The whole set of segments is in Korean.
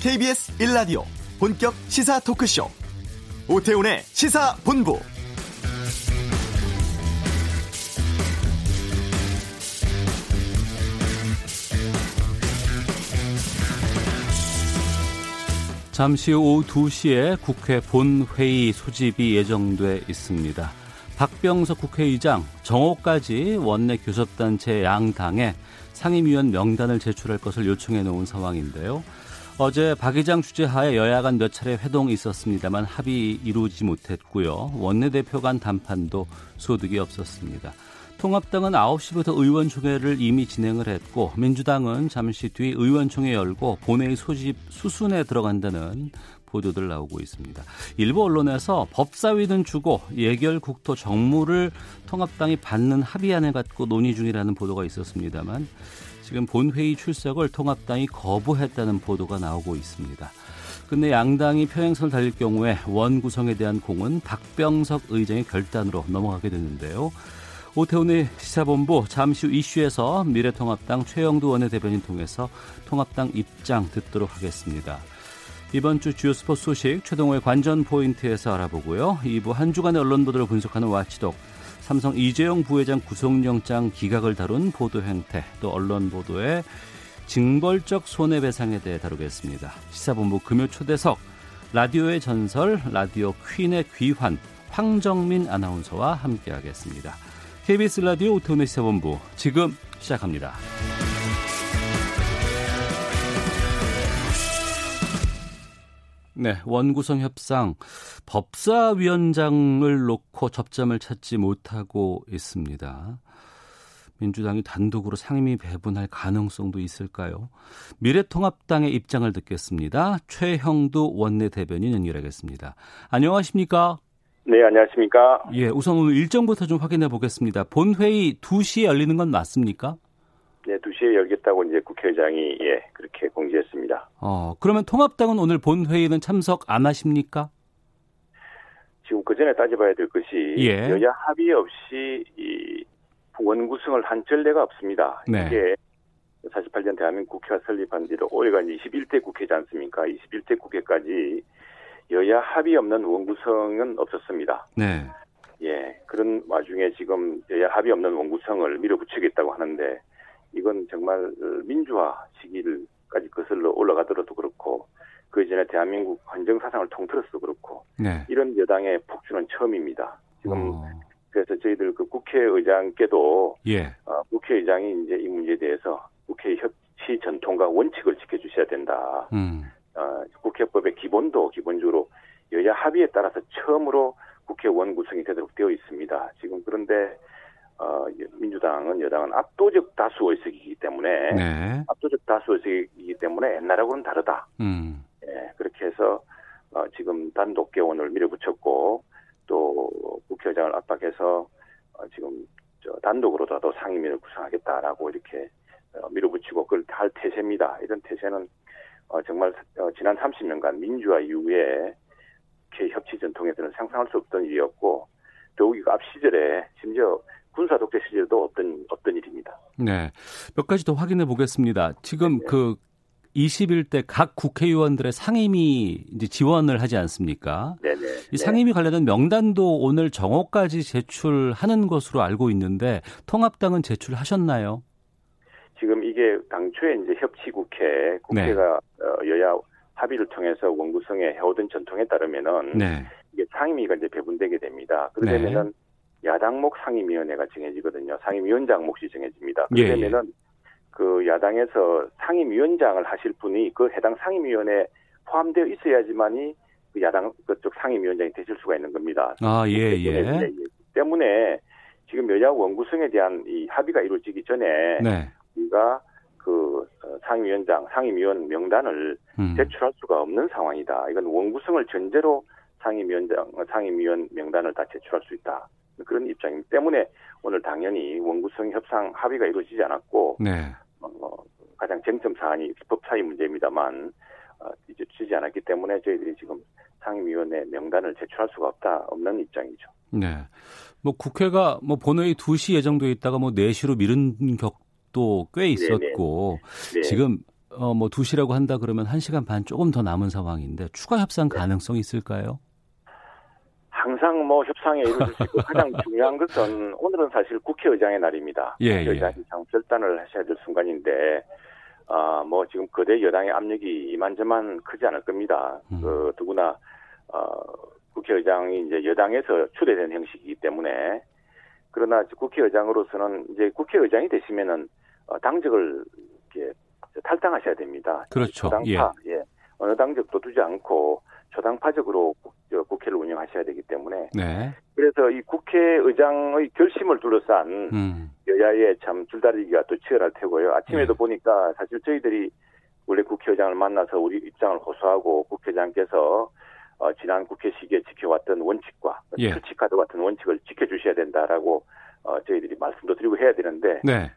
KBS 1라디오 본격 시사 토크쇼 오태훈의 시사본부 잠시 오후 2시에 국회 본회의 소집이 예정돼 있습니다. 박병석 국회의장, 정오까지 원내 교섭단체 양당에 상임위원 명단을 제출할 것을 요청해 놓은 상황인데요. 어제 박 의장 주재하에 여야 간 몇 차례 회동이 있었습니다만 합의 이루지 못했고요. 원내대표 간 담판도 소득이 없었습니다. 통합당은 9시부터 의원총회를 이미 진행을 했고 민주당은 잠시 뒤 의원총회 열고 본회의 소집 수순에 들어간다는 보도들 나오고 있습니다. 일부 언론에서 법사위는 주고 예결 국토 정무를 통합당이 받는 합의안을 갖고 논의 중이라는 보도가 있었습니다만 지금 본회의 출석을 통합당이 거부했다는 보도가 나오고 있습니다. 근데 양당이 표행선을 달릴 경우에 원 구성에 대한 공은 박병석 의장의 결단으로 넘어가게 되는데요. 오태훈의 시사본부 잠시 후 이슈에서 미래통합당 최영두 원내대변인 통해서 통합당 입장 듣도록 하겠습니다. 이번 주 주요 스포츠 소식 최동호의 관전 포인트에서 알아보고요. 2부 한 주간의 언론 보도를 분석하는 와치독 삼성 이재용 부회장 구속영장 기각을 다룬 보도 행태 또 언론 보도의 징벌적 손해배상에 대해 다루겠습니다. 시사본부 금요 초대석 라디오의 전설 라디오 퀸의 귀환 황정민 아나운서와 함께하겠습니다. KBS 라디오 오토네 시사본부 지금 시작합니다. 네, 원구성 협상 법사위원장을 놓고 접점을 찾지 못하고 있습니다. 민주당이 단독으로 상임위 배분할 가능성도 있을까요? 미래통합당의 입장을 듣겠습니다. 최형두 원내대변인 연결하겠습니다. 안녕하십니까? 네, 안녕하십니까? 예, 우선 오늘 일정부터 좀 확인해 보겠습니다. 본회의 2시에 열리는 건 맞습니까? 네, 2시에 열겠다고 이제 국회의장이 예, 그렇게 공지했습니다. 어, 그러면 통합당은 오늘 본회의는 참석 안 하십니까? 지금 그 전에 따져봐야 될 것이 예. 여야 합의 없이 이 원구성을 한 전례가 없습니다. 네. 이게 48년 대한민국 국회가 설립한 지로 올해가 21대 국회지 않습니까? 21대 국회까지 여야 합의 없는 원구성은 없었습니다. 네. 예, 그런 와중에 지금 여야 합의 없는 원구성을 밀어붙이겠다고 하는데 이건 정말 민주화 시기를까지 거슬러 올라가더라도 그렇고 그 이전에 대한민국 헌정 사상을 통틀어서도 그렇고 네. 이런 여당의 폭주는 처음입니다. 지금 어, 그래서 저희들 그 국회의장께도 예. 어, 국회의장이 이제 이 문제에 대해서 국회 협치 전통과 원칙을 지켜주셔야 된다. 음. 어, 국회법의 기본도 기본적으로 여야 합의에 따라서 처음으로 국회 원 구성이 되도록 되어 있습니다. 지금 그런데 어, 민주당은 여당은 압도적 다수 의석이기 때문에 네. 압도적 다수 의석이기 때문에 옛날하고는 다르다. 음. 예, 그렇게 해서 어, 지금 단독 개원을 밀어붙였고 또 국회의장을 압박해서 어, 지금 저 단독으로라도 상임위를 구성하겠다라고 이렇게 어, 밀어붙이고 그걸 할 태세입니다. 이런 태세는 어, 정말 어, 지난 30년간 민주화 이후에 국회 협치 전통에서는 상상할 수 없던 일이었고 더욱이 앞 시절에 심지어 군사 독재 시절도 없던 없던 일입니다. 네. 몇 가지 더 확인해 보겠습니다. 지금 네. 그 21대 각 국회의원들의 상임위 이제 지원을 하지 않습니까? 네네. 이 상임위 관련된 명단도 오늘 정오까지 제출하는 것으로 알고 있는데 통합당은 제출하셨나요? 지금 이게 당초에 이제 협치 국회 국회가 어, 여야 합의를 통해서 원구성에 해오던 전통에 따르면은 네. 이게 상임위가 이제 배분되게 됩니다. 그러면은 야당목 상임위원회가 정해지거든요. 상임위원장 몫이 정해집니다. 예, 그러면은 그 야당에서 상임위원장을 하실 분이 그 해당 상임위원회에 포함되어 있어야지만이 그 야당 그쪽 상임위원장이 되실 수가 있는 겁니다. 아, 예, 그렇기 예. 때문에, 지금 여야 원구성에 대한 이 합의가 이루어지기 전에 네. 우리가 그 어, 상임위원장, 상임위원 명단을 음. 제출할 수가 없는 상황이다. 이건 원구성을 전제로 상임위원장, 어, 상임위원 명단을 다 제출할 수 있다. 그런 입장이기 때문에 오늘 당연히 원구성 협상 합의가 이루어지지 않았고 네. 어, 가장 쟁점 사안이 법사위 문제입니다만 어, 이제 주지 않았기 때문에 저희들이 지금 상임위원회 명단을 제출할 수가 없다 없는 입장이죠. 네. 뭐 국회가 뭐 본회의 2시 예정돼 있다가 뭐 4시로 미룬 격도 꽤 있었고 네. 지금 어, 뭐 2시라고 한다 그러면 1시간 반 조금 더 남은 상황인데 추가 협상 네. 가능성이 있을까요? 항상 뭐 협상에 이루어질 수 있고 가장 중요한 것은 오늘은 사실 국회의장의 날입니다. 예, 국회의장이 예. 장 결단을 하셔야 될 순간인데 아, 뭐 지금 거대 여당의 압력이 이만저만 크지 않을 겁니다. 음. 그 누구나 어, 국회의장이 이제 여당에서 추대된 형식이기 때문에 그러나 국회의장으로서는 이제 국회의장이 되시면은 어, 당적을 이렇게 탈당하셔야 됩니다. 그렇죠. 초당파, 예. 어느 당적도 두지 않고 초당파적으로 국, 저 국회를 운영하셔야 되기 때문에 네. 그래서 이 국회의장의 결심을 둘러싼 음. 여야의 참 줄다리기가 또 치열할 테고요. 아침에도 네. 보니까 사실 저희들이 원래 국회의장을 만나서 우리 입장을 호소하고 국회의장께서 어, 지난 국회 시기에 지켜왔던 원칙과 예. 철칙카드 같은 원칙을 지켜주셔야 된다라고 어, 저희들이 말씀도 드리고 해야 되는데 네.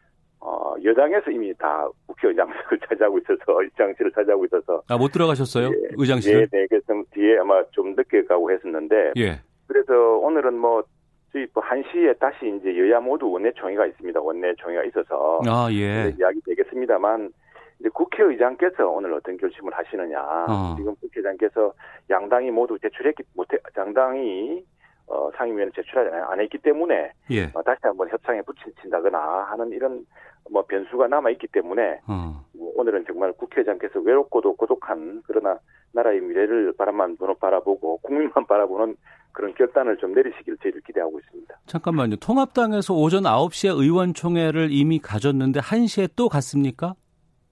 어, 여당에서 이미 다 국회의장석을 차지하고 있어서 입장실을 차지하고 있어서 아, 못 들어가셨어요? 예, 의장실? 예, 네, 그래서 뒤에 아마 좀 늦게 가고 했었는데 예. 그래서 오늘은 뭐 저희 뭐 1시에 다시 이제 여야 모두 원내총회가 있습니다. 원내총회가 있어서 아, 예. 네, 이야기 되겠습니다만 이제 국회의장께서 오늘 어떤 결심을 하시느냐. 어. 지금 국회의장께서 양당이 모두 제출했기 못해 양당이 어, 상임위원회 제출하지 안 했기 때문에 예. 어, 다시 한번 협상에 붙인다거나 하는 이런 뭐 변수가 남아 있기 때문에 어. 뭐 오늘은 정말 국회의장께서 외롭고도 고독한 그러나 나라의 미래를 바라만 바라보고 국민만 바라보는 그런 결단을 좀 내리시길 저희들 기대하고 있습니다. 잠깐만요. 통합당에서 오전 9시에 의원총회를 이미 가졌는데 1시에 또 갔습니까?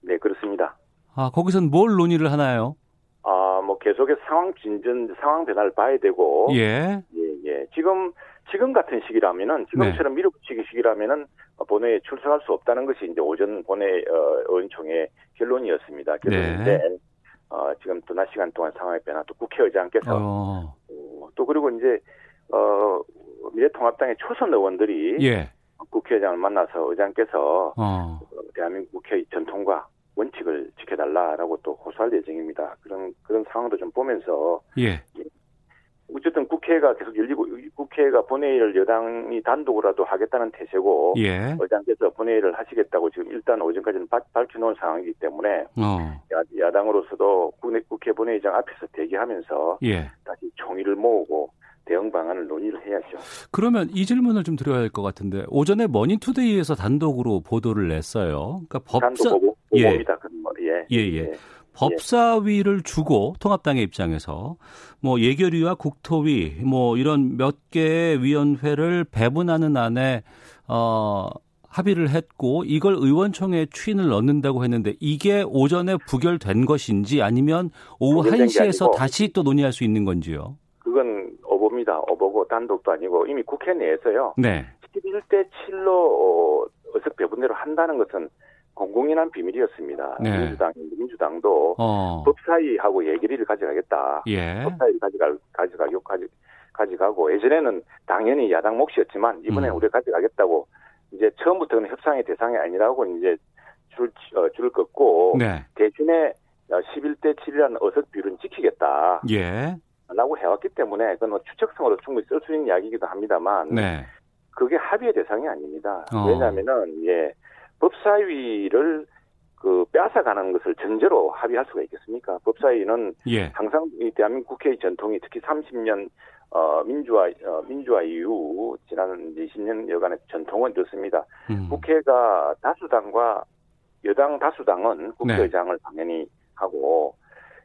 네, 그렇습니다. 아, 거기선 뭘 논의를 하나요? 계속해서 상황 진전, 상황 변화를 봐야 되고 예. 예, 예. 지금 지금 같은 시기라면은 지금처럼 밀어붙이기 시기라면은 본회에 출석할 수 없다는 것이 이제 오전 본회 어, 의원총회 결론이었습니다. 결론인데 어, 지금 또 낮 시간 동안 상황의 변화 또 국회의장께서 어. 어, 또 그리고 이제 어 미래통합당의 초선 의원들이 예. 국회의장을 만나서 의장께서 어. 어, 대한민국 국회의 전통과 원칙을 지켜달라라고 또 호소할 예정입니다. 그런 그런 상황도 좀 보면서 예. 어쨌든 국회가 계속 열리고 국회가 본회의를 여당이 단독으로라도 하겠다는 태세고 예. 의장께서 본회의를 하시겠다고 지금 일단 오전까지는 바- 밝혀놓은 상황이기 때문에 어. 야, 당으로서도 국회 본회의장 앞에서 대기하면서 예. 다시 총의를 모으고 대응 방안을 논의를 해야죠. 그러면 이 질문을 좀 드려야 할 것 같은데 오전에 머니투데이에서 단독으로 보도를 냈어요. 그러니까 법사 보고 예. 보고입니다. 그건 뭐, 예. 예, 예. 법사위를 주고 통합당의 입장에서 뭐 예결위와 국토위 뭐 이런 몇 개의 위원회를 배분하는 안에 어 합의를 했고 이걸 의원총회에 추인을 넣는다고 했는데 이게 오전에 부결된 것인지 아니면 오후 부결된 게 1시에서 아니고. 다시 또 논의할 수 있는 건지요. 그건 어보입니다. 어보고 단독도 아니고 이미 국회 내에서요. 네. 11대 7로 어석 배분대로 한다는 것은 공공연한 비밀이었습니다. 네. 민주당, 민주당도 어. 법사위하고 얘기를 가져가겠다. 예. 법사위 가져갈, 가져가고, 가져, 가져가고, 예전에는 당연히 야당 몫이었지만, 이번에 음. 우리가 가져가겠다고, 이제 처음부터는 협상의 대상이 아니라고 이제 줄, 어, 줄을 긋고, 네. 대신에 11대 7이라는 어석 비율은 지키겠다. 예. 라고 해왔기 때문에, 그건 뭐 추측성으로 충분히 쓸 수 있는 이야기이기도 합니다만, 네. 그게 합의의 대상이 아닙니다. 어. 왜냐하면은 예 법사위를 그 빼앗아가는 것을 전제로 합의할 수가 있겠습니까? 법사위는 예. 항상 이 대한민국 국회의 전통이 특히 30년 어 민주화 어, 민주화 이후 지난 20년 여간의 전통은 좋습니다. 음. 국회가 다수당과 여당 다수당은 국회의장을 당연히 하고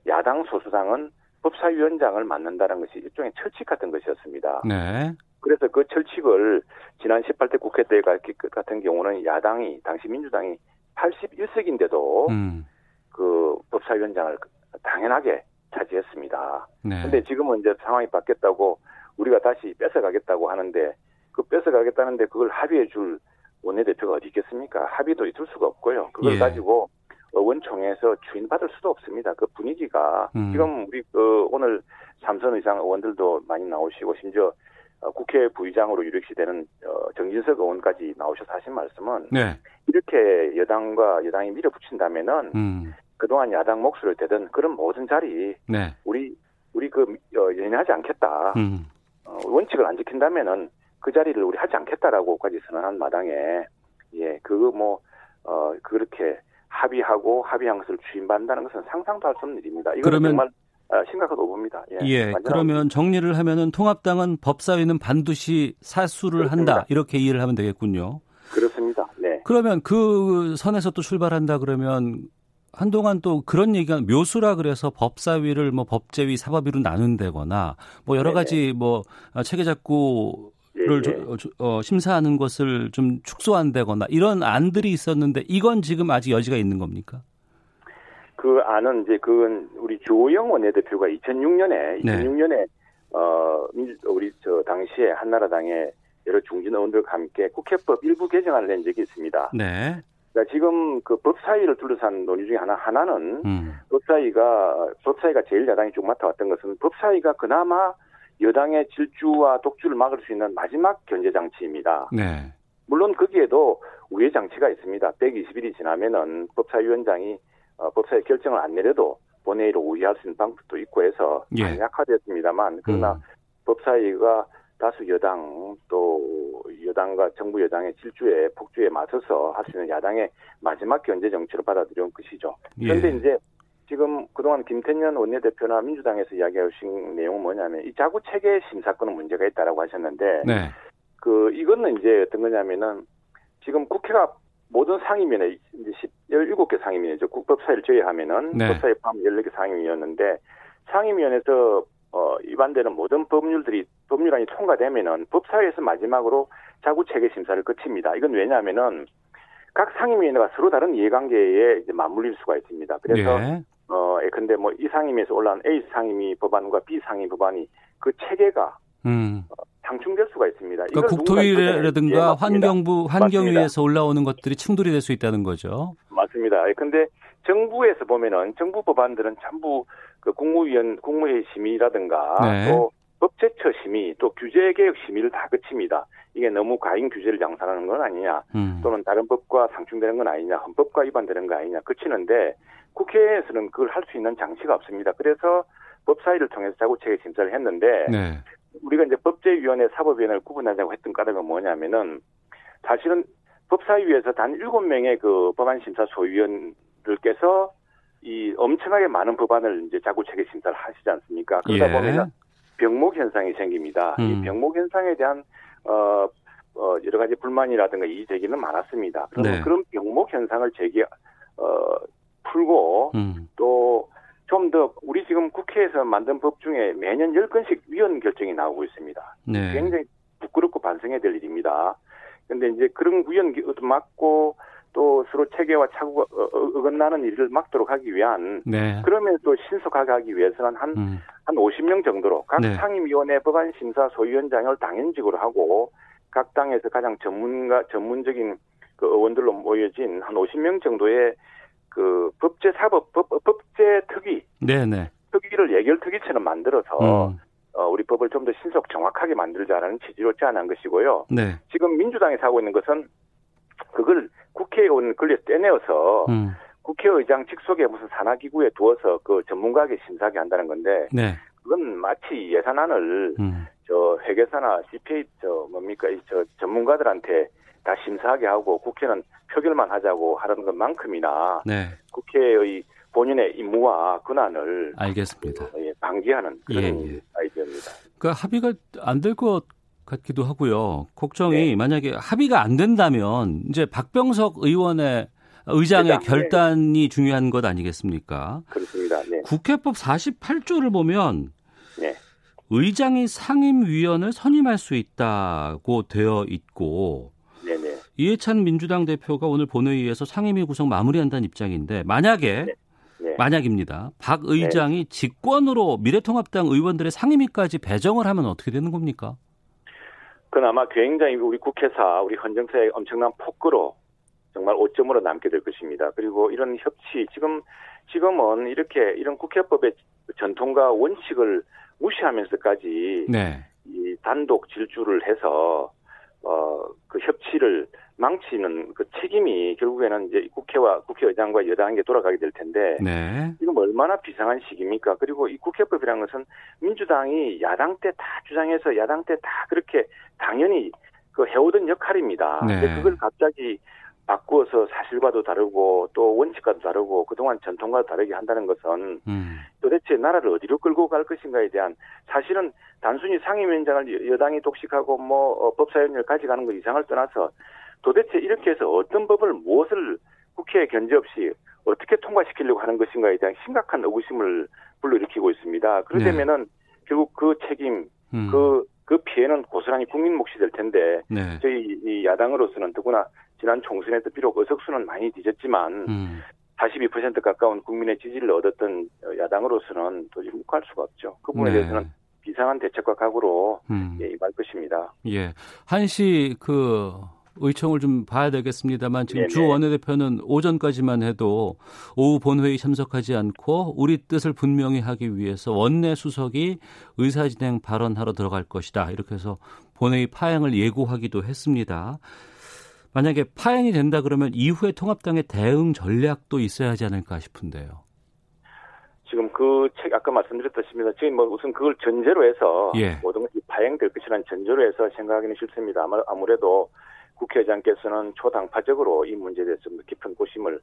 야당 소수당은 법사위원장을 맡는다는 것이 일종의 철칙 같은 것이었습니다. 네. 그래서 그 철칙을 지난 18대 국회 때 가- 같은 경우는 야당이 당시 민주당이 81석인데도 음. 그 법사위원장을 당연하게 차지했습니다. 네. 근데 지금은 이제 상황이 바뀌었다고 우리가 다시 뺏어가겠다고 하는데 그 뺏어가겠다는데 그걸 합의해 줄 원내대표가 어디 있겠습니까? 합의도 있을 수가 없고요. 그걸 예. 가지고 의원총회에서 추인받을 수도 없습니다. 그 분위기가 음. 지금 우리 그 오늘 삼선 의상 의원들도 많이 나오시고 심지어 어, 국회 부의장으로 유력시 되는 어, 정진석 의원까지 나오셔서 하신 말씀은 네. 이렇게 여당과 여당이 밀어붙인다면은 음. 그동안 야당 목소리를 대던 그런 모든 자리 네. 우리 우리 그 어, 연연하지 않겠다. 음. 어, 원칙을 안 지킨다면은 그 자리를 우리 하지 않겠다라고까지 선언한 마당에 예 그거 뭐 어, 그렇게 합의하고 합의한 것을 추인받는다는 것은 상상도 할 수 없는 일입니다. 그러면 정말 어, 심각한 오보입니다. 예, 예 그러면 정리를 하면은 통합당은 법사위는 반드시 사수를 그렇습니다. 한다 이렇게 이해를 하면 되겠군요. 그렇습니다. 네. 그러면 그 선에서 또 출발한다 그러면 한동안 또 그런 얘기가 묘수라 그래서 법사위를 뭐 법제위, 사법위로 나눈다거나 뭐 여러 가지 뭐 체계 작구를 예, 예. 어, 심사하는 것을 좀 축소한다거나 이런 안들이 있었는데 이건 지금 아직 여지가 있는 겁니까? 그 안은 이제 그건 우리 조영 원내대표가 2006년에 네. 2006년에 어 우리 저 당시에 한나라당의 여러 중진 의원들과 함께 국회법 일부 개정안을 낸 적이 있습니다. 네. 그러니까 지금 그 법사위를 둘러싼 논의 중에 하나 하나는 음. 법사위가 법사위가 제일 야당이 쭉 맡아왔던 것은 법사위가 그나마 여당의 질주와 독주를 막을 수 있는 마지막 견제 장치입니다. 네. 물론 거기에도 우회 장치가 있습니다. 120일이 지나면은 법사위원장이 어, 법사위 결정을 안 내려도 본회의로 우회할 수 있는 방법도 있고 해서 예. 약화되었습니다만 그러나 음. 법사위가 다수 여당 또 여당과 정부 여당의 질주에 폭주에 맞서서 할 수 있는 야당의 마지막 견제 정치를 받아들여온 것이죠. 그런데 예. 이제 지금 그동안 김태년 원내대표나 민주당에서 이야기하신 내용은 뭐냐면 이 자구 체계 심사권은 문제가 있다라고 하셨는데 네. 그 이거는 이제 어떤 거냐면은 지금 국회가 모든 상임위원회 이제 17개 상임위원회죠. 국법사위를 제외하면은 네. 법사위 포함 14개 상임위였는데 상임위원회에서 어, 위반되는 모든 법률들이 법률안이 통과되면은 법사위에서 마지막으로 자구 체계 심사를 거칩니다. 이건 왜냐하면은 각 상임위원회가 서로 다른 이해관계에 이제 맞물릴 수가 있습니다. 그래서 예. 어, 예, 근데 뭐 이 상임위에서 올라온 A 상임위 법안과 B 상임위 법안이 그 체계가 음. 어, 상충될 수가 있습니다. 그러니까 국토위라든가 환경부 환경위에서 올라오는 것들이 충돌이 될 수 있다는 거죠. 맞습니다. 예, 근데 정부에서 보면은 정부 법안들은 전부 그 국무위원 국무회의 심의라든가 네. 또 법제처 심의 또 규제개혁 심의를 다 거칩니다. 이게 너무 과잉 규제를 양산하는 건 아니냐 음. 또는 다른 법과 상충되는 건 아니냐 헌법과 위반되는 거 아니냐 거치는데 국회에서는 그걸 할 수 있는 장치가 없습니다. 그래서 법사위를 통해서 자구체계 심사를 했는데 네. 우리가 이제 법제위원회 사법위원회를 구분하자고 했던 까닭은 뭐냐면은 사실은 법사위에서 단 7명의 그 법안심사 소위원들께서 이 엄청나게 많은 법안을 이제 자구 체계 심사를 하시지 않습니까? 그러다 예. 보면 병목 현상이 생깁니다. 음. 이 병목 현상에 대한 어, 어 여러 가지 불만이라든가 이 제기는 많았습니다. 그러면 네. 그런 병목 현상을 제기 어 풀고 음. 또 좀 더 우리 지금 국회에서 만든 법 중에 매년 10건씩 위헌 결정이 나오고 있습니다. 네. 굉장히 부끄럽고 반성해야 될 일입니다. 근데 이제 그런 위헌 막고 또 서로 체계와 차고가 어, 어, 어긋나는 일을 막도록 하기 위한 네. 그러면 또 신속하게 하기 위해서는 한한 음. 한 50명 정도로 각 네. 상임위원회 법안 심사 소위원장을 당연직으로 하고 각 당에서 가장 전문가 전문적인 그 의원들로 모여진 한 50명 정도의 그 법제 사법 법, 법제 특위 네네. 특위를 예결 특위처럼 만들어서 음. 어, 우리 법을 좀 더 신속 정확하게 만들자라는 취지로 제안한 것이고요. 네. 지금 민주당에서 하고 있는 것은 그걸 국회의원 권리 떼내어서 음. 국회의장 직속에 무슨 산하기구에 두어서 그 전문가에게 심사하게 한다는 건데 네. 그건 마치 예산안을 음. 저 회계사나 CPA 저 뭡니까 이저 전문가들한테 다 심사하게 하고 국회는 표결만 하자고 하는 것만큼이나 네. 국회의 본인의 임무와 권한을 알겠습니다. 예, 방기하는 그런 예, 예. 아이디어입니다. 그 합의가 안 될 것 같기도 하고요. 걱정이 네. 만약에 합의가 안 된다면 이제 박병석 의원의 의장의 회장, 결단이 네. 중요한 것 아니겠습니까? 그렇습니다. 네. 국회법 48조를 보면 네. 의장이 상임위원을 선임할 수 있다고 되어 있고. 네. 이해찬 민주당 대표가 오늘 본회의에서 상임위 구성 마무리한다는 입장인데 만약에 네. 네. 만약입니다. 박 의장이 직권으로 미래통합당 의원들의 상임위까지 배정을 하면 어떻게 되는 겁니까? 그나마 굉장히 우리 국회사, 우리 헌정사에 엄청난 폭거로 정말 오점으로 남게 될 것입니다. 그리고 이런 협치, 지금, 지금은 이렇게 이런 국회법의 전통과 원칙을 무시하면서까지 네. 이 단독 질주를 해서 어, 그 협치를 망치는 그 책임이 결국에는 이제 국회와 국회의장과 여당에게 돌아가게 될 텐데 네. 지금 얼마나 비상한 시기입니까? 그리고 이 국회법이라는 것은 민주당이 야당 때 다 주장해서 야당 때 다 그렇게 당연히 그 해오던 역할입니다. 네. 근데 그걸 갑자기 바꾸어서 사실과도 다르고 또 원칙과도 다르고 그동안 전통과도 다르게 한다는 것은 음. 도대체 나라를 어디로 끌고 갈 것인가에 대한 사실은 단순히 상임위원장을 여당이 독식하고 뭐 어, 법사위원을 가져가는 것 이상을 떠나서 도대체 이렇게 해서 어떤 법을 무엇을 국회에 견제 없이 어떻게 통과시키려고 하는 것인가에 대한 심각한 의구심을 불러일으키고 있습니다. 그러려면은 네. 결국 그 책임, 음. 그, 그 피해는 고스란히 국민 몫이 될 텐데, 네. 저희 이 야당으로서는 더구나 지난 총선에도 비록 의석수는 많이 뒤졌지만, 음. 42% 가까운 국민의 지지를 얻었던 야당으로서는 도저히 묵할 수가 없죠. 그 부분에 네. 대해서는 비상한 대책과 각오로 음. 예, 임할 것입니다. 예. 한시 그 의총을 좀 봐야 되겠습니다만 지금 네네. 주 원내대표는 오전까지만 해도 오후 본회의 참석하지 않고 우리 뜻을 분명히 하기 위해서 원내 수석이 의사진행 발언하러 들어갈 것이다. 이렇게 해서 본회의 파행을 예고하기도 했습니다. 만약에 파행이 된다 그러면 이후에 통합당의 대응 전략도 있어야 하지 않을까 싶은데요. 지금 그 책 아까 말씀드렸다시피 지금 뭐 우선 그걸 전제로 해서 예. 모든 것이 파행될 것이라는 전제로 해서 생각하기는 싫습니다. 아마 아무래도 국회의장께서는 초당파적으로 이 문제에 대해서 깊은 고심을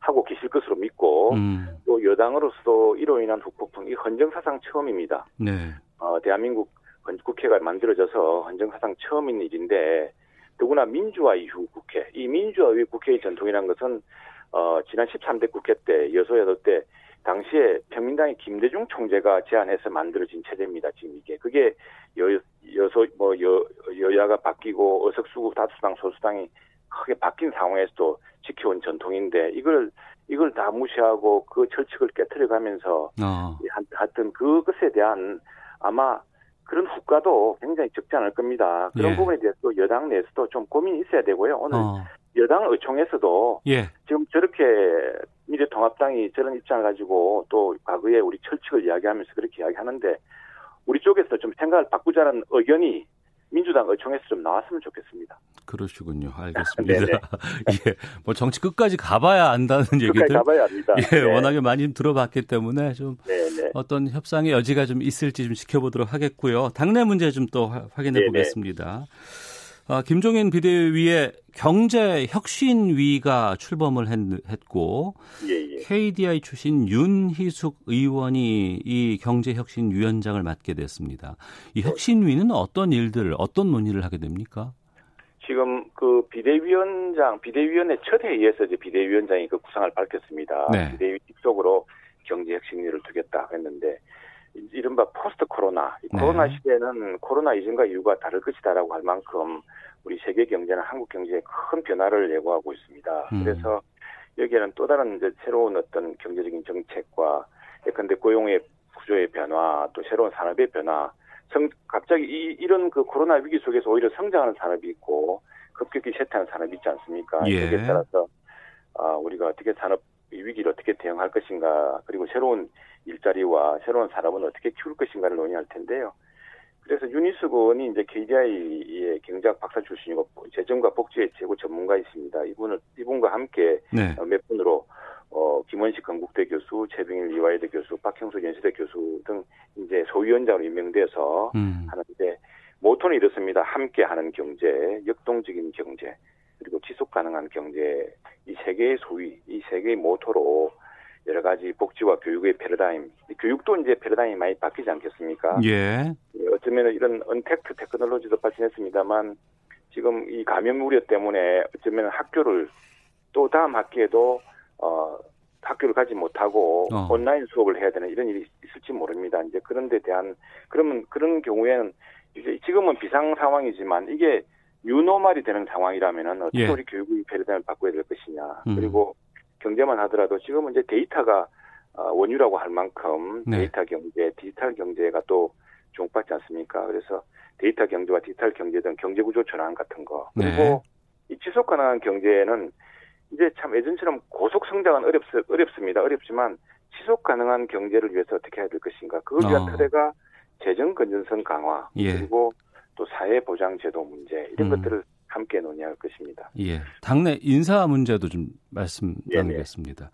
하고 계실 것으로 믿고 음. 또 여당으로서도 이로 인한 후폭풍 이 헌정사상 처음입니다. 네. 어, 대한민국 국회가 만들어져서 헌정사상 처음인 일인데 더구나 민주화 이후 국회 이 민주화 이후 국회의 전통이라는 것은 어, 지난 13대 국회 때 여소야도 때 당시에 평민당의 김대중 총재가 제안해서 만들어진 체제입니다. 지금 이게 그게 여, 여소 뭐 여, 여야가 바뀌고 어석수구 다수당 소수당이 크게 바뀐 상황에서도 지켜온 전통인데 이걸 이걸 다 무시하고 그 철칙을 깨뜨려가면서 어. 하여튼 그것에 대한 아마 그런 후과도 굉장히 적지 않을 겁니다. 그런 예. 부분에 대해서 여당 내에서도 좀 고민이 있어야 되고요. 오늘 어. 여당 의총에서도 예. 지금 저렇게 미래통합당이 저런 입장을 가지고 또 과거에 우리 철칙을 이야기하면서 그렇게 이야기하는데 우리 쪽에서 좀 생각을 바꾸자는 의견이 민주당 의총에서 좀 나왔으면 좋겠습니다. 그러시군요. 알겠습니다. 예, 뭐 정치 끝까지 가봐야 안다는 얘기들. 가봐야 합니다. 예, 네. 워낙에 많이 들어봤기 때문에 좀 네네. 어떤 협상의 여지가 좀 있을지 좀 지켜보도록 하겠고요. 당내 문제 좀 또 확인해 네네. 보겠습니다. 아, 김종인 비대위의 경제 혁신위가 출범을 했, 고 예, 예. KDI 출신 윤희숙 의원이 이 경제 혁신 위원장을 맡게 됐습니다. 이 네. 혁신위는 어떤 일들, 어떤 논의를 하게 됩니까? 지금 그 비대위원장, 비대위원회 첫 회의에서 이제 비대위원장이 그 구상을 밝혔습니다. 네. 비대위 입속으로 경제 혁신위를 두겠다 했는데 이른바 포스트 코로나, 이 네. 코로나 시대에는 코로나 이전과 이후가 다를 것이다라고 할 만큼 우리 세계 경제는 한국 경제에 큰 변화를 예고하고 있습니다. 음. 그래서 여기에는 또 다른 이제 새로운 어떤 경제적인 정책과 예컨대 고용의 구조의 변화, 또 새로운 산업의 변화, 성, 갑자기 이, 이런 그 코로나 위기 속에서 오히려 성장하는 산업이 있고 급격히 쇠퇴하는 산업이 있지 않습니까? 예. 여기에 따라서 아, 우리가 어떻게 산업 위기를 어떻게 대응할 것인가, 그리고 새로운 일자리와 새로운 산업은 어떻게 키울 것인가를 논의할 텐데요. 그래서 윤희숙 의원이 이제 KDI의 경제학 박사 출신이고 재정과 복지의 최고 전문가이십니다. 이분을 이분과 함께 네. 몇 분으로 어 김원식 건국대 교수, 최병일 이화여대 교수, 박형수 연세대 교수 등 이제 소위원장으로 임명돼서 음. 하는데 모토는 이렇습니다. 함께 하는 경제, 역동적인 경제, 그리고 지속 가능한 경제 이 세 개의 소위, 이 세 개의 모토로 여러 가지 복지와 교육의 패러다임, 교육도 이제 패러다임이 많이 바뀌지 않겠습니까? 예. 어쩌면 이런 언택트 테크놀로지도 발전했습니다만 지금 이 감염 우려 때문에 어쩌면 학교를 또 다음 학기에도 어 학교를 가지 못하고 어. 온라인 수업을 해야 되는 이런 일이 있을지 모릅니다. 이제 그런 데 대한 그러면 그런 경우에는 이제 지금은 비상 상황이지만 이게 뉴노말이 되는 상황이라면은 어떻게 예. 우리 교육의 패러다임을 바꿔야 될 것이냐. 음. 그리고 경제만 하더라도 지금은 이제 데이터가 어, 원유라고 할 만큼 네. 데이터 경제, 디지털 경제가 또 주목받지 않습니까? 그래서 데이터 경제와 디지털 경제 등 경제 구조 전환 같은 거 그리고 네. 이 지속 가능한 경제는 이제 참 예전처럼 고속 성장은 어렵, 어렵습니다. 어렵지만 지속 가능한 경제를 위해서 어떻게 해야 될 것인가. 그걸 위한 어. 토대가 재정 건전성 강화 예. 그리고 또 사회 보장 제도 문제 이런 음. 것들을 함께 논의할 것입니다. 예. 당내 인사 문제도 좀 말씀 나누겠습니다.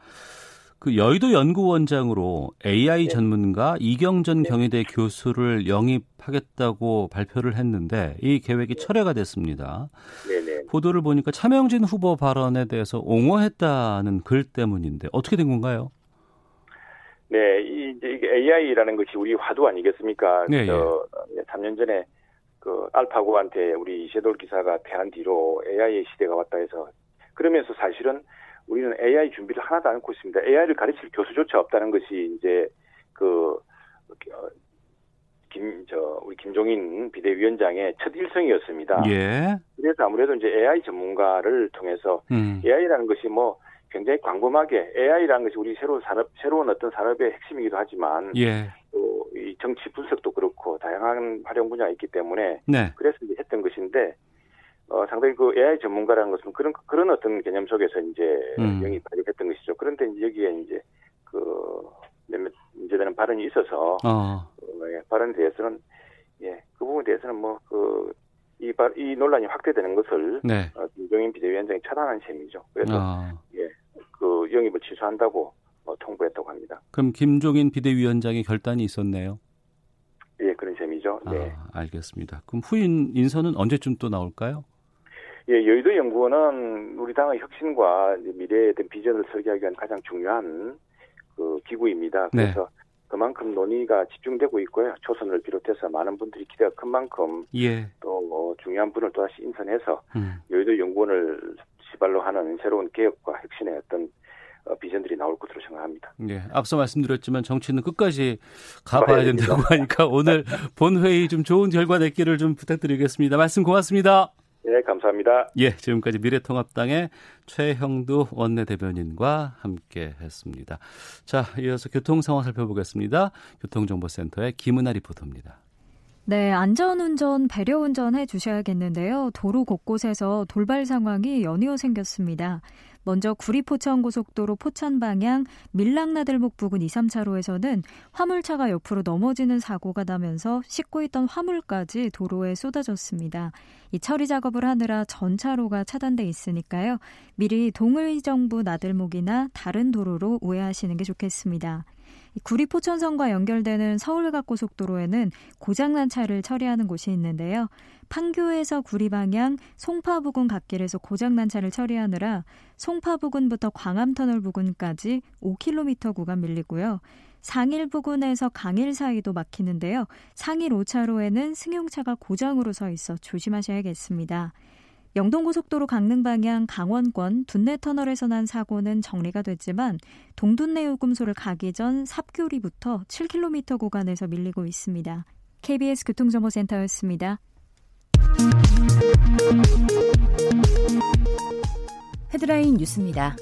그 여의도 연구원장으로 AI 네. 전문가 이경전 네. 경희대 교수를 영입하겠다고 발표를 했는데 이 계획이 네. 철회가 됐습니다. 네네. 보도를 보니까 차명진 후보 발언에 대해서 옹호했다는 글 때문인데 어떻게 된 건가요? 네, 이, 이제 AI라는 것이 우리 화두 아니겠습니까? 네, 저, 3년 전에 그 알파고한테 우리 이세돌 기사가 패한 뒤로 AI의 시대가 왔다 해서 그러면서 사실은 우리는 AI 준비를 하나도 안 하고 있습니다. AI를 가르칠 교수조차 없다는 것이 이제 그, 어, 김, 저, 우리 김종인 비대위원장의 첫 일성이었습니다. 예. 그래서 아무래도 이제 AI 전문가를 통해서 음. AI라는 것이 뭐 굉장히 광범하게 AI라는 것이 우리 새로운 산업, 새로운 어떤 산업의 핵심이기도 하지만 예. 또이 정치 분석도 그렇고 다양한 활용 분야가 있기 때문에 네. 그래서 이제 했던 것인데 어, 상당히 그 AI 전문가라는 것은 그런 그런 어떤 개념 속에서 이제 음. 영입하려고 했던 것이죠. 그런데 이제 여기에 이제 그 몇몇 문제되는 발언이 있어서 어. 어, 예, 발언에 대해서는 예, 그 부분에 대해서는 뭐그 이 이 논란이 확대되는 것을 네. 어, 김종인 비대위원장이 차단한 셈이죠. 그래서 어. 예, 그 영입을 취소한다고 어, 통보했다고 합니다. 그럼 김종인 비대위원장의 결단이 있었네요. 예, 그런 셈이죠. 네. 아, 알겠습니다. 그럼 후임 인선은 언제쯤 또 나올까요? 예, 여의도 연구원은 우리 당의 혁신과 미래의 어떤 비전을 설계하기 위한 가장 중요한 그 기구입니다. 네. 그래서 그만큼 논의가 집중되고 있고요. 초선을 비롯해서 많은 분들이 기대가 큰 만큼 예. 또 뭐 중요한 분을 또다시 인선해서 음. 여의도 연구원을 시발로 하는 새로운 개혁과 혁신의 어떤 어, 비전들이 나올 것으로 생각합니다. 예. 앞서 말씀드렸지만 정치는 끝까지 가봐야 가봐야 된다고 하니까 오늘 본회의 좀 좋은 결과 냈기를 좀 부탁드리겠습니다. 말씀 고맙습니다. 네, 감사합니다. 예, 지금까지 미래통합당의 최형두 원내대변인과 함께 했습니다. 자, 이어서 교통 상황 살펴보겠습니다. 교통정보센터의 김은아 리포터입니다. 네, 안전운전, 배려운전 해 주셔야겠는데요. 도로 곳곳에서 돌발 상황이 연이어 생겼습니다. 먼저 구리포천고속도로 포천 방향 밀락나들목 부근 2, 3차로에서는 화물차가 옆으로 넘어지는 사고가 나면서 싣고 있던 화물까지 도로에 쏟아졌습니다. 이 처리 작업을 하느라 전차로가 차단돼 있으니까요. 미리 동의정부 나들목이나 다른 도로로 우회하시는 게 좋겠습니다. 구리 포천선과 연결되는 서울갑고속도로에는 고장난 차를 처리하는 곳이 있는데요. 판교에서 구리 방향 송파 부근 갓길에서 고장난 차를 처리하느라 송파 부근부터 광암터널 부근까지 5km 구간 밀리고요. 상일 부근에서 강일 사이도 막히는데요. 상일 5차로에는 승용차가 고장으로 서 있어 조심하셔야겠습니다. 영동고속도로 강릉 방향 강원권 둔내터널에서 난 사고는 정리가 됐지만 동둔내 요금소를 가기 전 삽교리부터 7km 구간에서 밀리고 있습니다. KBS 교통정보센터였습니다. 헤드라인 뉴스입니다.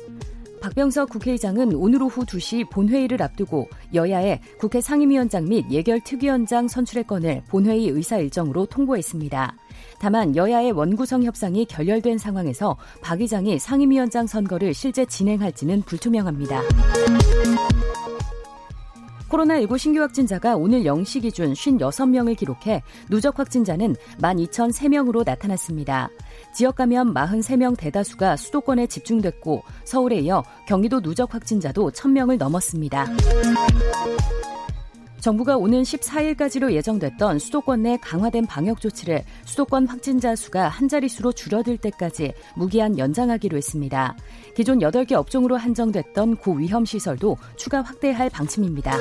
박병석 국회의장은 오늘 오후 2시 본회의를 앞두고 여야의 국회 상임위원장 및 예결 특위원장 선출의 건을 본회의 의사 일정으로 통보했습니다. 다만 여야의 원구성 협상이 결렬된 상황에서 박 의장이 상임위원장 선거를 실제 진행할지는 불투명합니다. 코로나19 신규 확진자가 오늘 0시 기준 56명을 기록해 누적 확진자는 12,003명으로 나타났습니다. 지역 감염 43명 대다수가 수도권에 집중됐고 서울에 이어 경기도 누적 확진자도 1,000명을 넘었습니다. 정부가 오는 14일까지로 예정됐던 수도권 내 강화된 방역 조치를 수도권 확진자 수가 한 자릿수로 줄어들 때까지 무기한 연장하기로 했습니다. 기존 8개 업종으로 한정됐던 고위험 시설도 추가 확대할 방침입니다.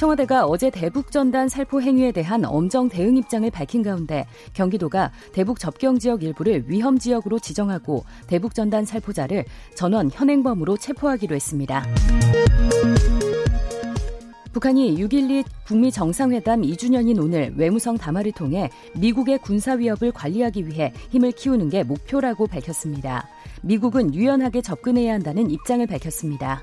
청와대가 어제 대북 전단 살포 행위에 대한 엄정 대응 입장을 밝힌 가운데 경기도가 대북 접경 지역 일부를 위험 지역으로 지정하고 대북 전단 살포자를 전원 현행범으로 체포하기로 했습니다. 북한이 6.12 북미 정상회담 2주년인 오늘 외무성 담화를 통해 미국의 군사 위협을 관리하기 위해 힘을 키우는 게 목표라고 밝혔습니다. 미국은 유연하게 접근해야 한다는 입장을 밝혔습니다.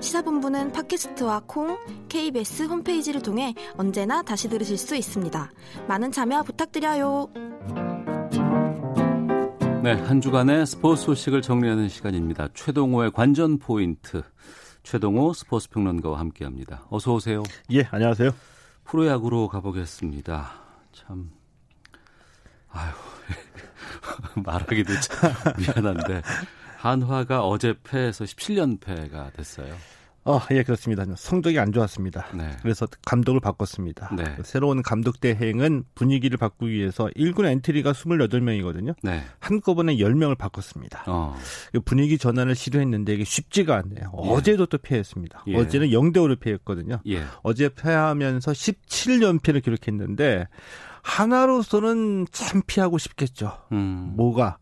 시사본부는 팟캐스트와 콩, KBS 홈페이지를 통해 언제나 다시 들으실 수 있습니다. 많은 참여 부탁드려요. 네, 한 주간의 스포츠 소식을 정리하는 시간입니다. 최동호의 관전 포인트. 최동호 스포츠 평론가와 함께합니다. 어서 오세요. 예, 안녕하세요. 프로야구로 가보겠습니다. 참, 아유 말하기도 참 미안한데 한화가 어제 패해서 17연패가 됐어요. 어, 예, 그렇습니다. 성적이 안 좋았습니다. 네. 그래서 감독을 바꿨습니다. 네. 새로운 감독 대행은 분위기를 바꾸기 위해서 1군 엔트리가 28명이거든요. 네. 한꺼번에 10명을 바꿨습니다. 어. 분위기 전환을 시도했는데 이게 쉽지가 않네요. 예. 어제도 또 패했습니다. 예. 어제는 0대 5로 패했거든요. 예. 어제 패하면서 17연패를 기록했는데 하나로서는 참 피하고 싶겠죠. 음. 뭐가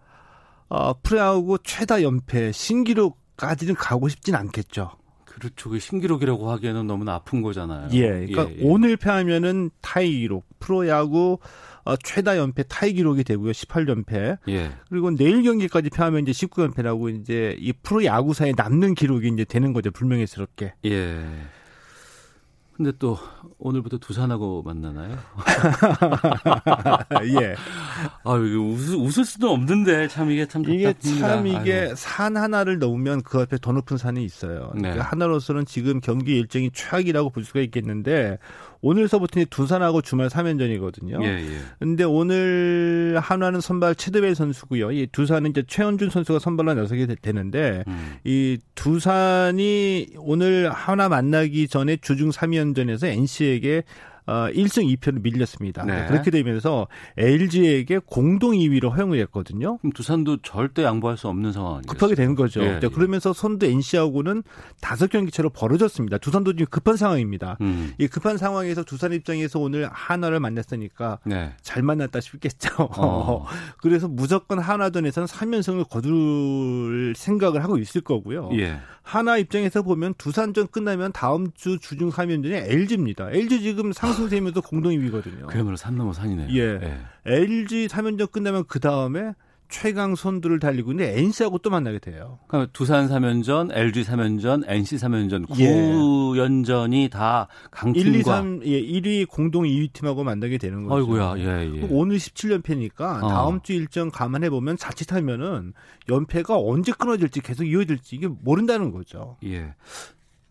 어, 프로야구 최다 연패 신기록까지는 가고 싶진 않겠죠. 그렇죠. 그 신기록이라고 하기에는 너무 아픈 거잖아요. 예. 그러니까 예, 예. 오늘 패하면은 타이 기록, 프로야구 어, 최다 연패 타이 기록이 되고요. 18연패. 예. 그리고 내일 경기까지 패하면 이제 19연패라고 이제 이 프로야구사에 남는 기록이 이제 되는 거죠. 불명예스럽게. 예. 근데 또 오늘부터 두산하고 만나나요? 예. 아, 웃을, 웃을 수도 없는데 참 이게 참 이게 참 이게 아유. 산 하나를 넘으면 그 앞에 더 높은 산이 있어요. 네. 그러니까 하나로서는 지금 경기 일정이 최악이라고 볼 수가 있겠는데 오늘서부터 두산하고 주말 3연전이거든요. 예, 예. 근데 오늘 한화는 선발 최대벨 선수고요. 이 두산은 이제 최원준 선수가 선발로 나서게 되는데 음. 이 두산이 오늘 한화 만나기 전에 주중 3연전에서 NC에게 어, 1승 2패로 밀렸습니다. 네. 그렇게 되면서 LG에게 공동 2위로 허용을 했거든요. 그럼 두산도 절대 양보할 수 없는 상황이죠. 급하게 된 거죠. 예, 네, 그러면서 선두 NC하고는 다섯 경기 차로 벌어졌습니다. 두산도 지금 급한 상황입니다. 음. 이 급한 상황에서 두산 입장에서 오늘 하나를 만났으니까 네. 잘 만났다 싶겠죠. 어. 그래서 무조건 하나전에서는 3연승을 거둘 생각을 하고 있을 거고요. 예. 하나 입장에서 보면 두산전 끝나면 다음 주 주중 3연전이 LG입니다. LG 지금 상승세면서 공동 2위거든요. 그야말로 산 넘어 산이네요. 예. 예. LG 3연전 끝나면 그 다음에 최강 선두를 달리고 있는데 NC하고 또 만나게 돼요. 그러니까 두산 3연전, LG 3연전, NC 3연전, 9연전이 예. 다 강팀과 1, 2, 3, 예, 1위 공동 2위 팀하고 만나게 되는 거죠. 아이고야, 예, 예. 오늘 17연패니까 어. 다음 주 일정 감안해 보면 자칫하면은 연패가 언제 끊어질지 계속 이어질지 이게 모른다는 거죠. 예.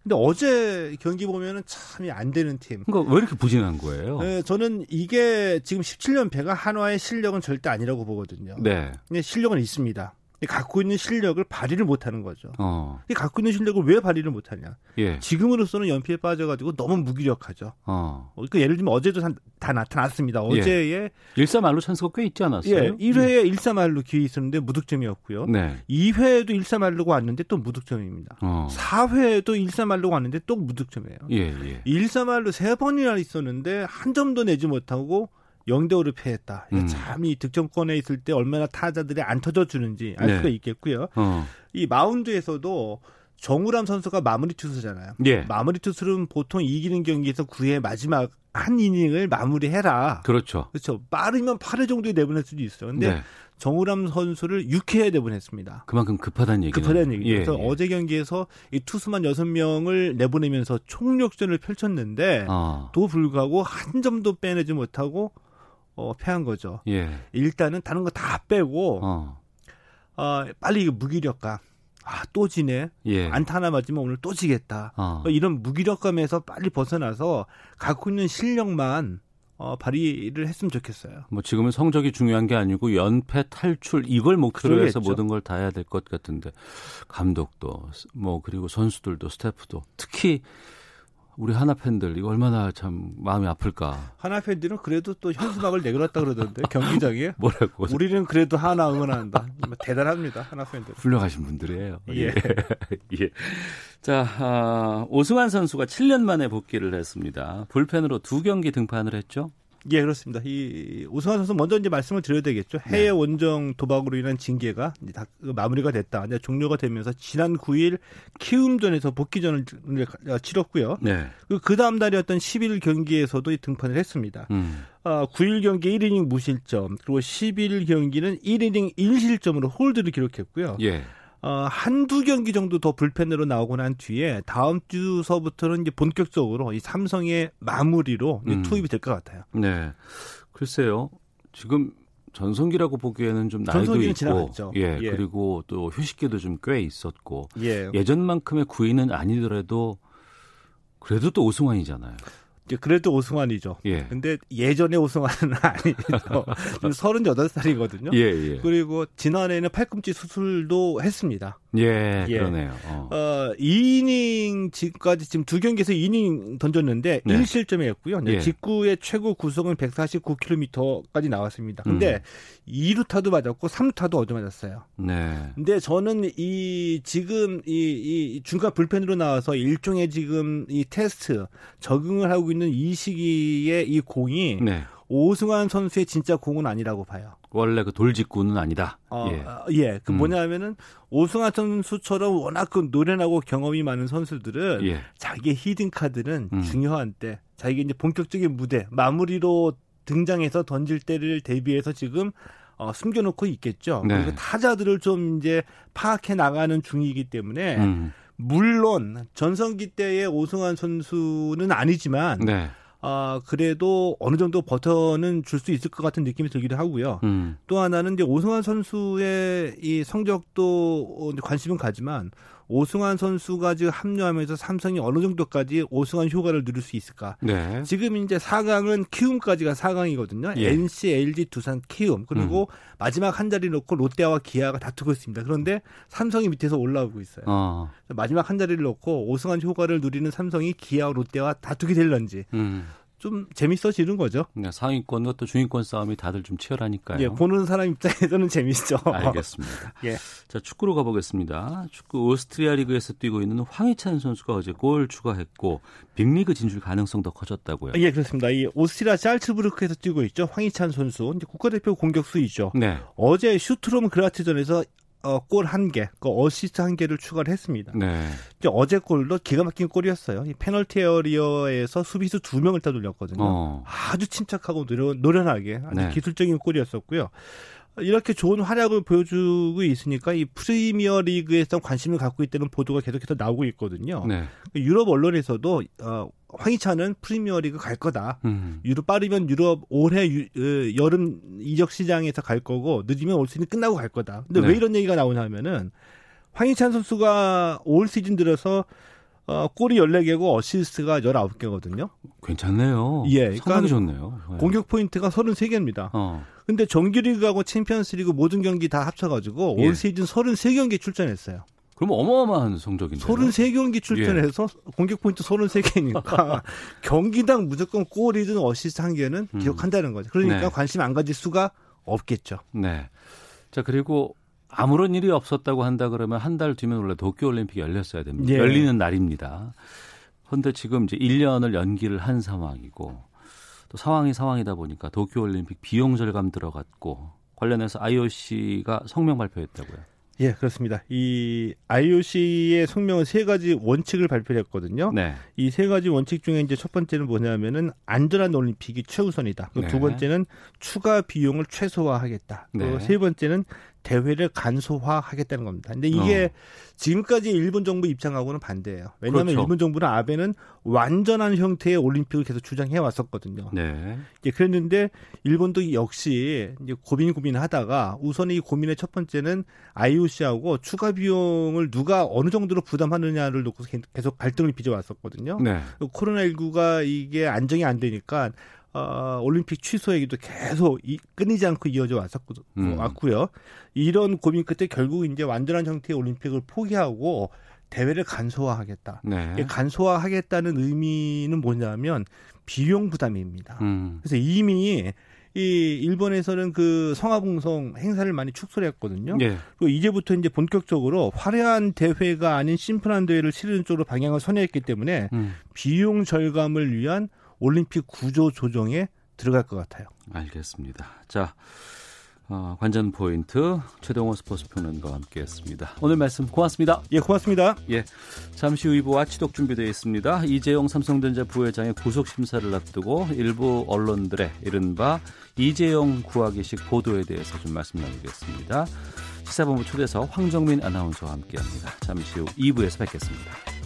근데 어제 경기 보면은 참이 안 되는 팀. 그러니까 왜 이렇게 부진한 거예요? 네, 저는 이게 지금 17연패가 한화의 실력은 절대 아니라고 보거든요. 네. 근데 실력은 있습니다. 갖고 있는 실력을 발휘를 못하는 거죠. 어. 갖고 있는 실력을 왜 발휘를 못하냐? 예. 지금으로서는 연피에 빠져가지고 너무 무기력하죠. 어. 그러니까 예를 들면 어제도 다, 다 나타났습니다. 예. 어제에 예. 일사말로 찬스가 꽤 있지 않았어요? 예. 1회에 예. 일사말로 기회 있었는데 무득점이었고요. 네. 2회에도 일사말로가 왔는데 또 무득점입니다. 어. 4회에도 일사말로가 왔는데 또 무득점이에요. 예, 예. 일사말로 세 번이나 있었는데 한 점도 내지 못하고 0대 5로 패했다. 음. 참 이 득점권에 있을 때 얼마나 타자들이 안 터져 주는지 알 네. 수가 있겠고요. 어. 이 마운드에서도 정우람 선수가 마무리 투수잖아요. 예. 마무리 투수는 보통 이기는 경기에서 9회 마지막 한 이닝을 마무리해라. 그렇죠. 그렇죠. 빠르면 8회 정도에 내보낼 수도 있어요. 근데 네. 정우람 선수를 6회에 내보냈습니다. 그만큼 급하다는 얘기죠. 급하다는 얘기죠. 예, 그래서 예. 어제 경기에서 이 투수만 6명을 내보내면서 총력전을 펼쳤는데 어. 도 불구하고 한 점도 빼내지 못하고 어, 패한 거죠. 예. 일단은 다른 거 다 빼고 어. 어, 빨리 무기력감. 아, 또 지네. 예. 안타 하나 맞으면 오늘 또 지겠다. 어. 이런 무기력감에서 빨리 벗어나서 갖고 있는 실력만 어, 발휘를 했으면 좋겠어요. 뭐 지금은 성적이 중요한 게 아니고 연패 탈출 이걸 목표로 그러겠죠. 해서 모든 걸 다 해야 될 것 같은데 감독도 뭐 그리고 선수들도 스태프도 특히 우리 하나 팬들 이거 얼마나 참 마음이 아플까. 하나 팬들은 그래도 또 현수막을 내걸었다 그러던데 경기장에. 뭐라고? 우리는 그래도 하나 응원한다. 대단합니다 하나 팬들. 훌륭하신 분들이에요. 예. 예. 자 아, 오승환 선수가 7년 만에 복귀를 했습니다. 불펜으로 두 경기 등판을 했죠. 예, 그렇습니다. 이 오승환 선수 먼저 이제 말씀을 드려야 되겠죠. 해외 네. 원정 도박으로 인한 징계가 이제 다 마무리가 됐다. 이제 종료가 되면서 지난 9일 키움전에서 복귀전을 치렀고요. 네. 그, 그 다음 날이었던 10일 경기에서도 등판을 했습니다. 음. 어, 9일 경기 1이닝 무실점, 그리고 10일 경기는 1이닝 1실점으로 홀드를 기록했고요. 예. 어, 한두 경기 정도 더 불펜으로 나오고 난 뒤에 다음 주서부터는 이제 본격적으로 이 삼성의 마무리로 음. 투입이 될 것 같아요. 네. 글쎄요. 지금 전성기라고 보기에는 좀 나이도 있고 지나갔죠. 예, 예, 그리고 또 휴식기도 좀 꽤 있었고 예. 예전만큼의 구위는 아니더라도 그래도 또 오승환이잖아요. 그래도 오승환이죠. 예. 근데 예전에 오승환은 아니죠. 지금 38살이거든요. 예, 예. 그리고 지난해에는 팔꿈치 수술도 했습니다. 예, 예. 그러네요. 어. 어, 2이닝 지금까지 지금 두 경기에서 2이닝 던졌는데 네. 1실점이었고요. 예. 직구의 최고 구속은 149km까지 나왔습니다. 근데 음. 2루타도 맞았고 3루타도 얻어 맞았어요. 네. 근데 저는 이 지금 이, 이 중간 불펜으로 나와서 일종의 지금 이 테스트 적응을 하고 있는 이 시기에 이 공이 네. 오승환 선수의 진짜 공은 아니라고 봐요. 원래 그 돌직구는 아니다. 어, 예. 어, 예. 그 음. 뭐냐면은 오승환 선수처럼 워낙 그 노련하고 경험이 많은 선수들은 예. 자기의 히든 카드는 음. 중요한 때, 자기가 이제 본격적인 무대 마무리로 등장해서 던질 때를 대비해서 지금 어, 숨겨놓고 있겠죠. 네. 그리고 타자들을 좀 이제 파악해 나가는 중이기 때문에 음. 물론 전성기 때의 오승환 선수는 아니지만. 네. 아, 그래도 어느 정도 버터는 줄 수 있을 것 같은 느낌이 들기도 하고요. 음. 또 하나는 이제 오승환 선수의 이 성적도 관심은 가지만 오승환 선수가 지금 합류하면서 삼성이 어느 정도까지 오승환 효과를 누릴 수 있을까? 네. 지금 이제 4강은 키움까지가 4강이거든요. 예. NC, LG, 두산, 키움 그리고 음. 마지막 한 자리 놓고 롯데와 기아가 다투고 있습니다. 그런데 삼성이 밑에서 올라오고 있어요. 어. 마지막 한 자리를 놓고 오승환 효과를 누리는 삼성이 기아와 롯데와 다투게 될런지 음. 좀 재밌어지는 거죠. 네, 상위권과 또 중위권 싸움이 다들 좀 치열하니까요. 예, 보는 사람 입장에서는 재밌죠. 알겠습니다. 예. 자, 축구로 가보겠습니다. 축구 오스트리아 리그에서 뛰고 있는 황희찬 선수가 어제 골 추가했고 빅리그 진출 가능성도 커졌다고요. 예, 그렇습니다. 이 오스트리아 짤츠부르크에서 뛰고 있죠. 황희찬 선수. 이제 국가대표 공격수이죠. 네. 어제 슈트롬 그라트전에서 어, 골 한 개, 그 어시스트 한 개를 추가를 했습니다. 네. 어제 골도 기가 막힌 골이었어요. 이 페널티 에어리어에서 수비수 두 명을 따돌렸거든요. 어. 아주 침착하고 노련, 노련하게 아주 네. 기술적인 골이었었고요. 이렇게 좋은 활약을 보여주고 있으니까 이 프리미어 리그에서 관심을 갖고 있다는 보도가 계속해서 나오고 있거든요. 네. 유럽 언론에서도 어, 황희찬은 프리미어리그 갈 거다. 음. 유럽 빠르면 유럽 올해 유, 어, 여름 이적 시장에서 갈 거고 늦으면 올 시즌 끝나고 갈 거다. 근데 네. 왜 이런 얘기가 나오냐면은 황희찬 선수가 올 시즌 들어서 어, 골이 14개고 어시스트가 19개거든요. 괜찮네요. 예. 그러니까 좋네요. 네. 공격 포인트가 33개입니다. 어. 근데 정규리그하고 챔피언스리그 모든 경기 다 합쳐가지고 예. 올 시즌 33경기 출전했어요. 그럼 어마어마한 성적인데요. 33경기 출전해서 예. 공격 포인트 33개니까 경기당 무조건 골이든 어시스트 한 개는 음. 기록한다는 거죠. 그러니까 네. 관심 안 가질 수가 없겠죠. 네. 자, 그리고 아무런 일이 없었다고 한다 그러면 한 달 뒤면 원래 도쿄 올림픽이 열렸어야 됩니다. 예. 열리는 날입니다. 그런데 지금 이제 1년을 연기를 한 상황이고 또 상황이 상황이다 보니까 도쿄 올림픽 비용 절감 들어갔고 관련해서 IOC가 성명 발표했다고요. 예, 그렇습니다. 이 IOC의 성명은 세 가지 원칙을 발표했거든요. 네. 이세 가지 원칙 중에 이제 첫 번째는 뭐냐면은 안전한 올림픽이 최우선이다. 네. 두 번째는 추가 비용을 최소화하겠다. 네. 세 번째는 대회를 간소화하겠다는 겁니다. 근데 이게 어. 지금까지 일본 정부 입장하고는 반대예요. 왜냐하면 그렇죠. 일본 정부는 아베는 완전한 형태의 올림픽을 계속 주장해 왔었거든요. 네. 예, 그랬는데 일본도 역시 이제 고민 고민하다가 우선 이 고민의 첫 번째는 IOC하고 추가 비용을 누가 어느 정도로 부담하느냐를 놓고 계속 갈등을 빚어왔었거든요. 네. 코로나19가 이게 안정이 안 되니까 어, 올림픽 취소 얘기도 계속 이, 끊이지 않고 이어져 왔었고, 음. 왔고요. 이런 고민 끝에 결국 이제 완전한 형태의 올림픽을 포기하고 대회를 간소화하겠다. 네. 간소화하겠다는 의미는 뭐냐면 비용 부담입니다. 음. 그래서 이미 이 일본에서는 그 성화봉송 행사를 많이 축소를 했거든요. 예. 그리고 이제부터 이제 본격적으로 화려한 대회가 아닌 심플한 대회를 치르는 쪽으로 방향을 선회했기 때문에 음. 비용 절감을 위한 올림픽 구조 조정에 들어갈 것 같아요. 알겠습니다. 자, 어, 관전 포인트 최동호 스포츠 평론가와 함께했습니다. 오늘 말씀 고맙습니다. 예, 고맙습니다. 예, 잠시 후 2부 아치독 준비되어 있습니다. 이재용 삼성전자 부회장의 구속 심사를 앞두고 일부 언론들의 이른바 이재용 구하기식 보도에 대해서 좀 말씀 나누겠습니다. 시사본부 초대석 황정민 아나운서와 함께합니다. 잠시 후 2부에서 뵙겠습니다.